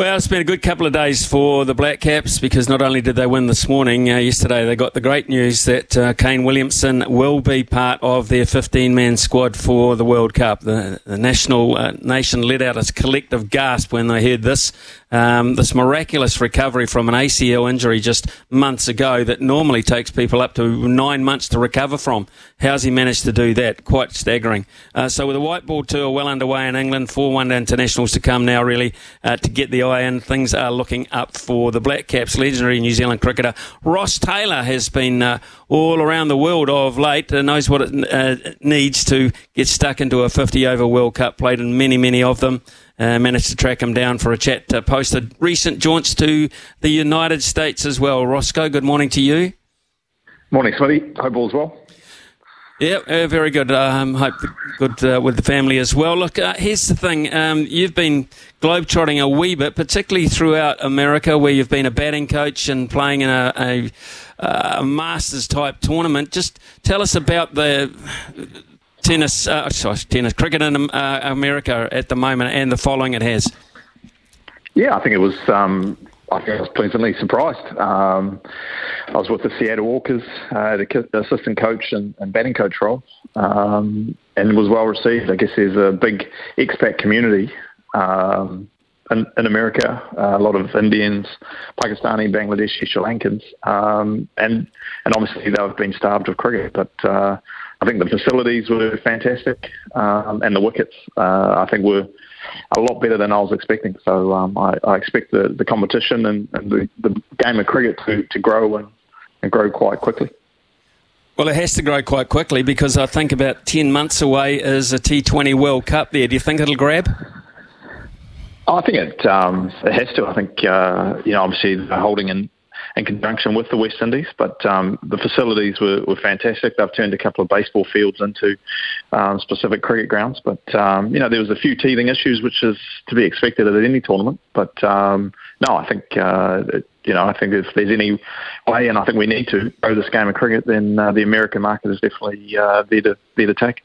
Well, it's been a good couple of days for the Black Caps because not only did they win this morning, uh, yesterday they got the great news that uh, Kane Williamson will be part of their 15 man squad for the World Cup. The, the national uh, nation let out a collective gasp when they heard this. Um, this miraculous recovery from an ACL injury just months ago that normally takes people up to nine months to recover from. How's he managed to do that? Quite staggering. Uh, so, with the white ball tour well underway in England, four one internationals to come now, really, uh, to get the eye in, things are looking up for the Black Caps. Legendary New Zealand cricketer Ross Taylor has been uh, all around the world of late, and knows what it uh, needs to get stuck into a 50 over World Cup, played in many, many of them. Uh, managed to track him down for a chat. Uh, posted recent jaunts to the United States as well. Roscoe, good morning to you. Morning, Smithy. Hope all's well. Yeah, uh, very good. Um, hope good uh, with the family as well. Look, uh, here's the thing. Um, you've been globetrotting a wee bit, particularly throughout America, where you've been a batting coach and playing in a, a, a Masters type tournament. Just tell us about the tennis, uh, sorry, tennis, cricket in uh, America at the moment and the following it has. Yeah, I think it was um, I think I was pleasantly surprised. Um, I was with the Seattle Walkers, uh, the assistant coach and, and batting coach role, um, and was well received. I guess there's a big expat community um, in, in, America, uh, a lot of Indians, Pakistani, Bangladeshi, Sri Lankans, um, and and obviously they've been starved of cricket, but. Uh, I think the facilities were fantastic, um, and the wickets uh, I think were a lot better than I was expecting. So um, I, I, expect the, the competition and, and the, the, game of cricket to, to grow and, and grow quite quickly. Well, it has to grow quite quickly because I think about 10 months away is a T20 World Cup there. Do you think it'll grab? I think it um, it has to. I think uh, you know obviously holding in in conjunction with the West Indies. But um, the facilities were, were fantastic. They've turned a couple of baseball fields into um, specific cricket grounds. But um, you know there was a few teething issues, which is to be expected at any tournament. But um, no, I think uh, you know I think if there's any way, and I think we need to grow this game of cricket, then uh, the American market is definitely uh, there to there to take.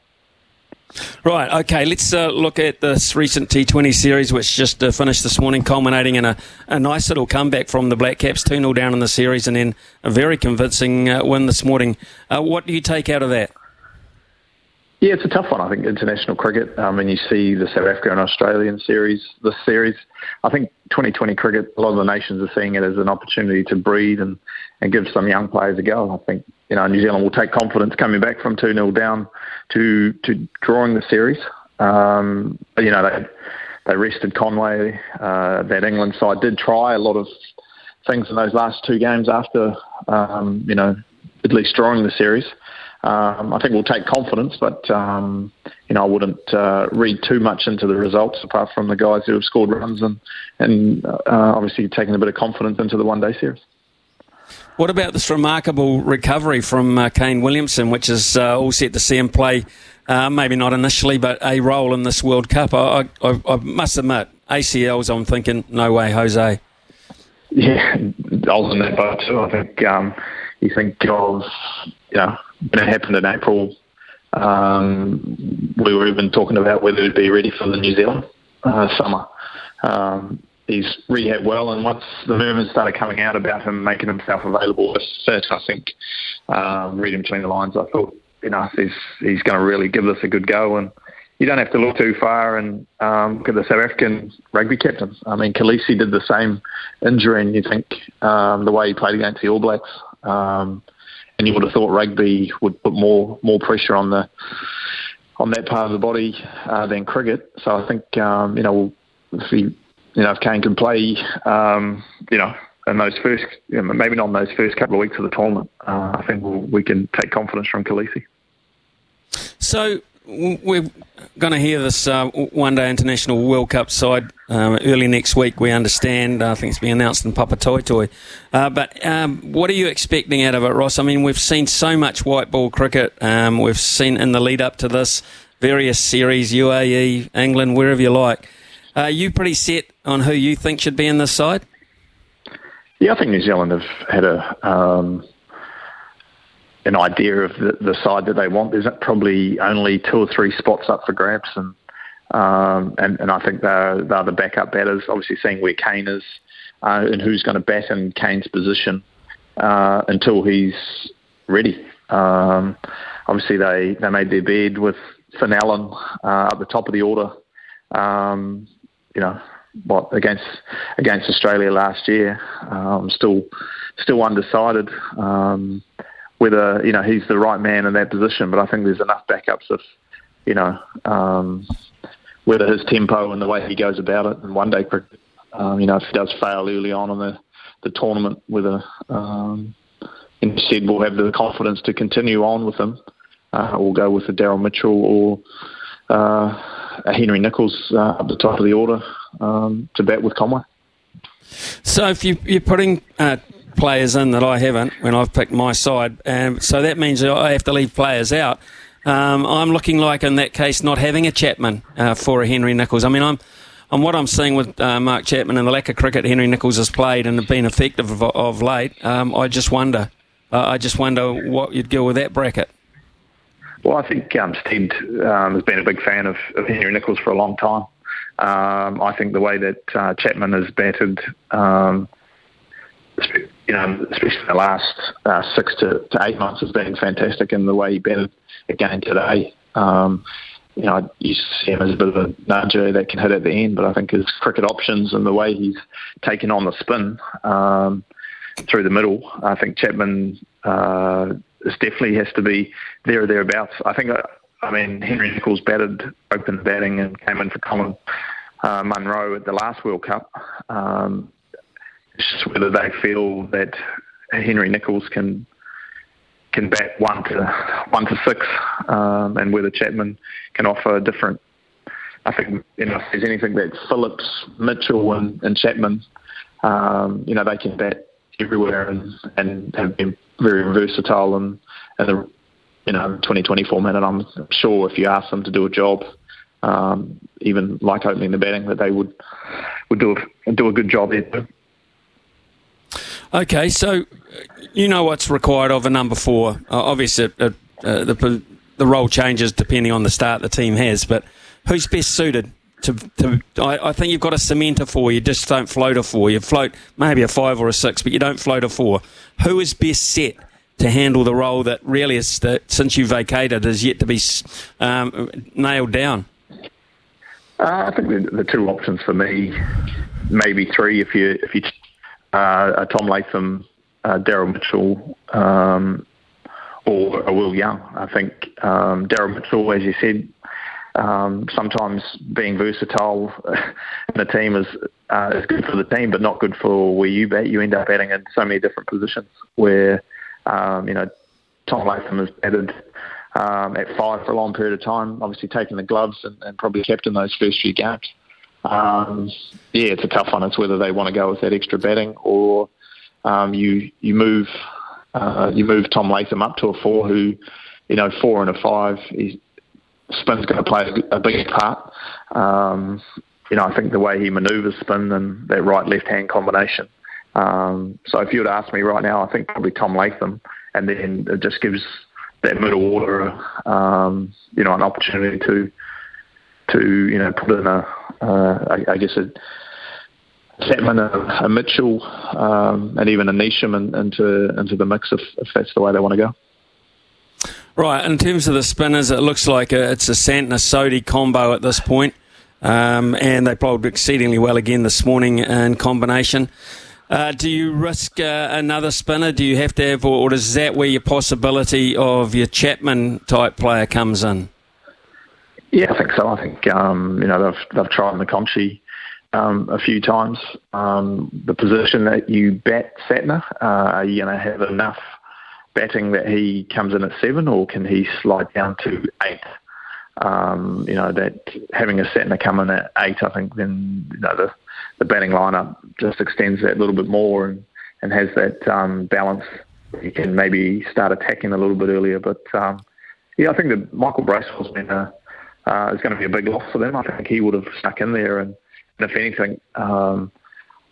Right, okay, let's uh, look at this recent T20 series, which just uh, finished this morning, culminating in a, a, nice little comeback from the Black Caps, 2 0 down in the series, and then a very convincing uh, win this morning. Uh, what do you take out of that? Yeah, it's a tough one. I think international cricket. Um, and you see the South Africa and Australian series, this series. I think 2020 cricket. A lot of the nations are seeing it as an opportunity to breathe and, and give some young players a go. I think you know New Zealand will take confidence coming back from two 0 down to to drawing the series. Um, you know they they rested Conway. Uh, that England side did try a lot of things in those last two games after um, you know at least drawing the series um, I think we'll take confidence, but um, you know I wouldn't uh, read too much into the results apart from the guys who have scored runs and and uh, obviously taking a bit of confidence into the one day series. What about this remarkable recovery from uh, Kane Williamson, which is uh, all set to see him play? Uh, maybe not initially, but a role in this World Cup. I, I, I must admit, ACLs. I'm thinking, no way, Jose. Yeah, I was in that boat too. I think um, you think of you know when it happened in April, um, we were even talking about whether he'd be ready for the New Zealand uh, summer. Um, he's rehab well, and once the movement started coming out about him making himself available I think, um, reading between the lines, I thought, you know, he's, he's going to really give this a good go. And you don't have to look too far and um, look at the South African rugby captain. I mean, Kolisi did the same injury, and you think um, the way he played against the All Blacks, um, and you would have thought rugby would put more more pressure on the on that part of the body uh, than cricket. So I think um, you know we'll if he, you know if Kane can play, um, you know. In those first, you know, maybe not in those first couple of weeks of the tournament, uh, I think we'll, we can take confidence from Kolisi. So we're going to hear this uh, one day international World Cup side um, early next week. We understand. I think it's being announced in Papatoetoe. Uh, but um, what are you expecting out of it, Ross? I mean, we've seen so much white ball cricket. Um, we've seen in the lead up to this various series, UAE, England, wherever you like. Are you pretty set on who you think should be in this side? Yeah, I think New Zealand have had a um, an idea of the, the side that they want. There's probably only two or three spots up for grabs, and Um, and, and I think they're, they're the backup batters. Obviously, seeing where Kane is uh, and who's going to bat in Kane's position uh, until he's ready. Um, obviously, they, they made their bed with Finn Allen uh, at the top of the order. Um, you know, what against against Australia last year. Um, still still undecided um, whether you know he's the right man in that position. But I think there's enough backups if you know um, whether his tempo and the way he goes about it in one day cricket. Um, you know, if he does fail early on in the the tournament, whether um, instead we'll have the confidence to continue on with him, uh, or go with a Daryl Mitchell or. Uh, Henry Nicholls uh, at the top of the order um, to bat with Conway. So if you, you're putting uh, players in that I haven't when I've picked my side, um, so that means I have to leave players out. Um, I'm looking like in that case not having a Chapman uh, for a Henry Nicholls. I mean, I'm on what I'm seeing with uh, Mark Chapman and the lack of cricket Henry Nicholls has played and have been effective of, of late. Um, I just wonder, uh, I just wonder what you'd go with that bracket. Well, I think um, Stead um, has been a big fan of, of Henry Nicholls for a long time. Um, I think the way that uh, Chapman has batted, um, you know, especially in the last uh, six to, to, eight months, has been fantastic. And the way he batted again today, um, you know, to see him as a bit of a nudger that can hit at the end, but I think his cricket options and the way he's taken on the spin um, through the middle, I think Chapman uh, this definitely has to be there or thereabouts. I think, uh, I mean, Henry Nicholls batted open batting and came in for Colin uh, Munro at the last World Cup. Um, it's just whether they feel that Henry Nicholls can can bat one to one to six, um, and whether Chapman can offer a different. I think you know if there's anything that Phillips, Mitchell, and, and Chapman, um, you know, they can bat everywhere and, and have been very versatile and and the you know 2020 format. And I'm sure if you ask them to do a job, um, even like opening the batting, that they would would do a, do a good job there. Okay, so you know what's required of a number four. Uh, obviously, uh, uh, the the role changes depending on the start the team has, but who's best suited to, to I, I, think you've got a cement a four. You just don't float a four. You float maybe a five or a six, but you don't float a four. Who is best set to handle the role that really is that since you vacated is yet to be um, nailed down? Uh, I think the, the, two options for me, maybe three if you if you uh, Tom Latham, uh, Daryl Mitchell, um, or a Will Young. I think um, Daryl Mitchell, as you said, um, sometimes being versatile in a team is uh, is good for the team, but not good for where you bat. You end up batting in so many different positions. Where um, you know Tom Latham has batted um, at five for a long period of time, obviously taking the gloves and, and probably captain those first few games. Um, yeah, it's a tough one. It's whether they want to go with that extra batting or um, you you move uh, you move Tom Latham up to a four who you know, four and a five, he's, spin's going to play a, big part. Um, you know, I think the way he manoeuvres spin and that right left hand combination. Um, so if you were to ask me right now, I think probably Tom Latham, and then it just gives that middle order, um, you know, an opportunity to to you know put in a, uh, I, I guess a Chapman, a, Mitchell, um, and even a Neesham in, into into the mix if, if that's the way they want to go. Right, in terms of the spinners, it looks like it's a Santner Sodhi combo at this point. Um, and they bowled exceedingly well again this morning in combination. Uh, do you risk uh, another spinner? Do you have to have, or, or is that where your possibility of your Chapman type player comes in? Yeah, I think so. I think um, you know they've they've tried McConchie um, a few times. Um, the position that you bat Santner, uh, are you going to have enough batting that he comes in at seven, or can he slide down to eight? Um, you know that having a Santner come in at eight, I think then you know the the batting lineup just extends that a little bit more and and has that um, balance. You can maybe start attacking a little bit earlier, but um, yeah, I think that Michael Bracewell's been a uh, is going to be a big loss for them. I think he would have stuck in there, and, and if anything, um,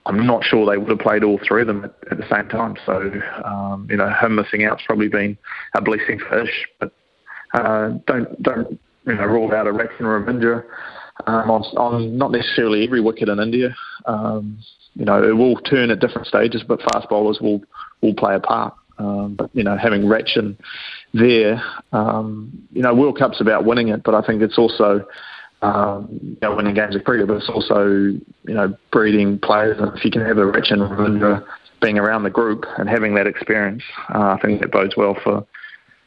I'm not sure they would have played all three of them at, at the same time. So, um, you know, him missing out's probably been a blessing for Ish. But uh, don't don't you know rule out a Rachin Ravindra um, on, on not necessarily every wicket in India. Um, you know, it will turn at different stages, but fast bowlers will will play a part. Um, but you know, having Rachin there, um, you know, World Cup's about winning it, but I think it's also um, you know, winning games of cricket, but it's also you know breeding players. And if you can have a Rachin Ravindra being around the group and having that experience, uh, I think that bodes well for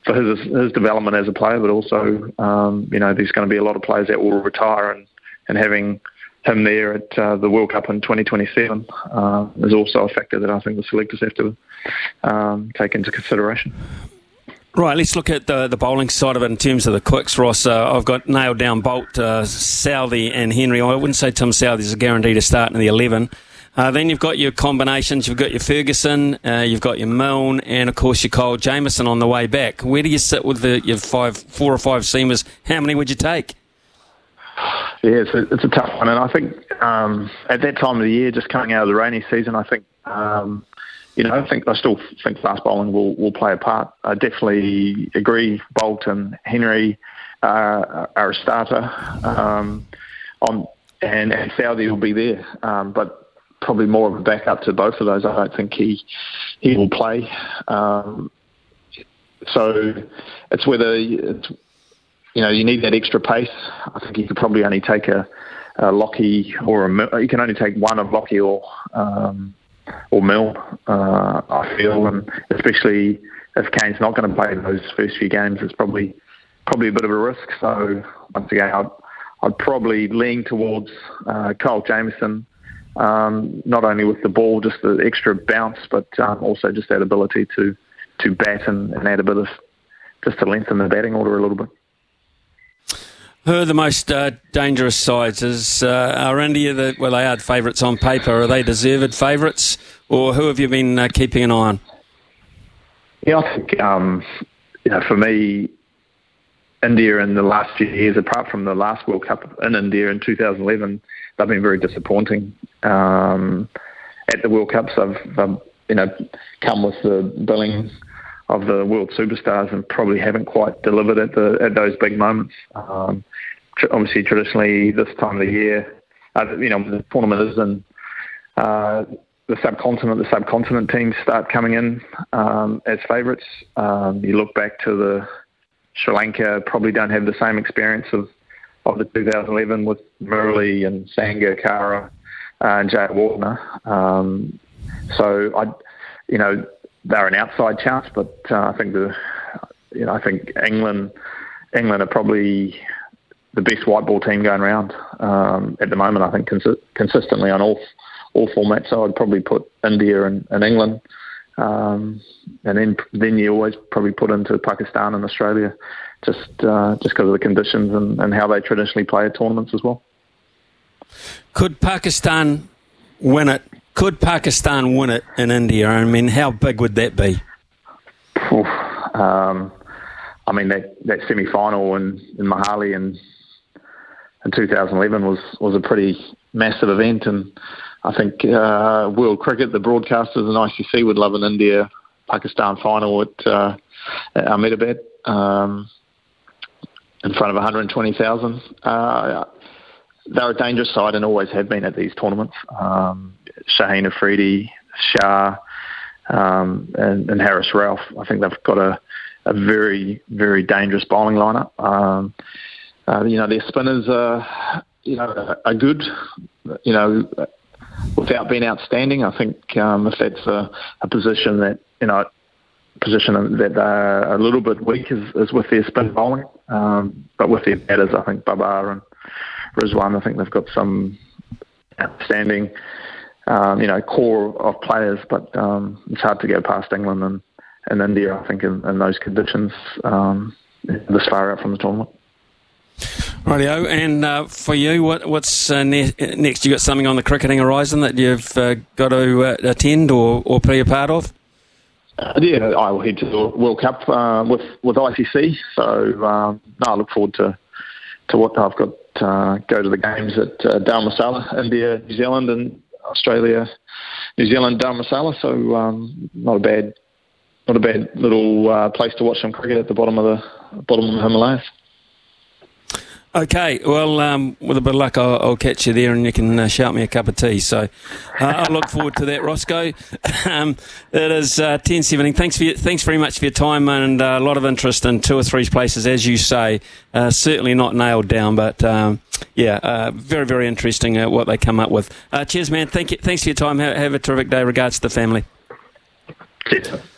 for his his development as a player, but also um, you know there's going to be a lot of players that will retire and and having him there at uh, the World Cup in 2027 uh, is also a factor that I think the selectors have to um, take into consideration. Right, let's look at the, the bowling side of it in terms of the quicks, Ross. Uh, I've got nailed down Boult, uh, Southey, and Henry. I wouldn't say Tim Southey's a guarantee to start in the 11. Uh, then you've got your combinations. You've got your Ferguson, uh, you've got your Milne, and of course your Kyle Jamieson on the way back. Where do you sit with the, your five, four or five seamers? How many would you take? Yeah, it's a, it's a tough one, and I think um, at that time of the year, just coming out of the rainy season, I think um, you know I think I still think fast bowling will will play a part. I definitely agree. Boult and Henry uh, are a starter, um, on and, and Southey will be there, um, but probably more of a backup to both of those. I don't think he he will play. Um, so it's whether it's you know, you need that extra pace. I think you could probably only take a, a Lockie or a you can only take one of Lockie or um, or Milne. Uh, I feel, and especially if Kane's not going to play those first few games, it's probably probably a bit of a risk. So once again, I'd, I'd probably lean towards uh, Kyle Jamieson. Um, not only with the ball, just the extra bounce, but um, also just that ability to to bat and, and add a bit of just to lengthen the batting order a little bit. Who are the most uh, dangerous sides? Is uh, are India the well they are favourites on paper? Are they deserved favourites, or who have you been uh, keeping an eye on? Yeah, I think um, you know for me, India in the last few years, apart from the last World Cup in India in 2011, they've been very disappointing. Um, at the World Cups, I've, um, you know come with the billing of the world superstars and probably haven't quite delivered at the at those big moments. Um, tr- obviously, traditionally this time of the year, uh, you know, the tournament is in uh, the subcontinent. The subcontinent teams start coming in um, as favourites. Um, you look back to the Sri Lanka, probably don't have the same experience of of the 2011 with Murali and Sangakkara uh, and Jayawardene. Um, so I, you know, they're an outside chance, but uh, I think the you know I think England England are probably the best white ball team going around um, at the moment. I think cons- consistently on all all formats. So I'd probably put India and, and England, um, and then then you always probably put into Pakistan and Australia, just uh, just because of the conditions and, and how they traditionally play at tournaments as well. Could Pakistan win it could Pakistan win it in India? I mean, how big would that be? Um, I mean, that, that semi final in, in Mohali in, in 2011 was, was a pretty massive event. And I think uh, World Cricket, the broadcasters and ICC would love an India Pakistan final at, uh, at Ahmedabad um, in front of 120,000. Uh, they're a dangerous side and always have been at these tournaments. Um, Shaheen Afridi, Shah, um, and, and, Haris Rauf. I think they've got a, a very, very dangerous bowling lineup. Um, uh, you know, their spinners are, you know, are good. You know, without being outstanding. I think um, if that's a, a, position that you know, position that they're a little bit weak is, is with their spin bowling. Um, but with their batters, I think Babar and Rizwan, I think they've got some outstanding um, you know, core of players, but um, it's hard to go past England and, and India, I think, in, in those conditions um, this far out from the tournament. Rightio, and uh, for you, what, what's uh, ne- next? You got something on the cricketing horizon that you've uh, got to uh, attend or, or play a part of? Uh, yeah, I will head to the World Cup uh, with with ICC. So um, no, I look forward to to what I've got. Go to the games at uh, Dharamsala, India, New Zealand, and Australia, New Zealand, Dharamsala. So um, not a bad, not a bad little uh, place to watch some cricket at the bottom of the bottom of the Himalayas. Okay, well, um, with a bit of luck, I'll, I'll, catch you there and you can uh, shout me a cup of tea. So uh, I look forward to that, Roscoe. um, it is uh, 10.17. Thanks, for your, thanks very much for your time and uh, a lot of interest in two or three places, as you say. Uh, certainly not nailed down, but um, yeah, uh, very, very interesting uh, what they come up with. cheers, man. Thank you. Thanks for your time. Have, have a terrific day. Regards to the family. Cheers.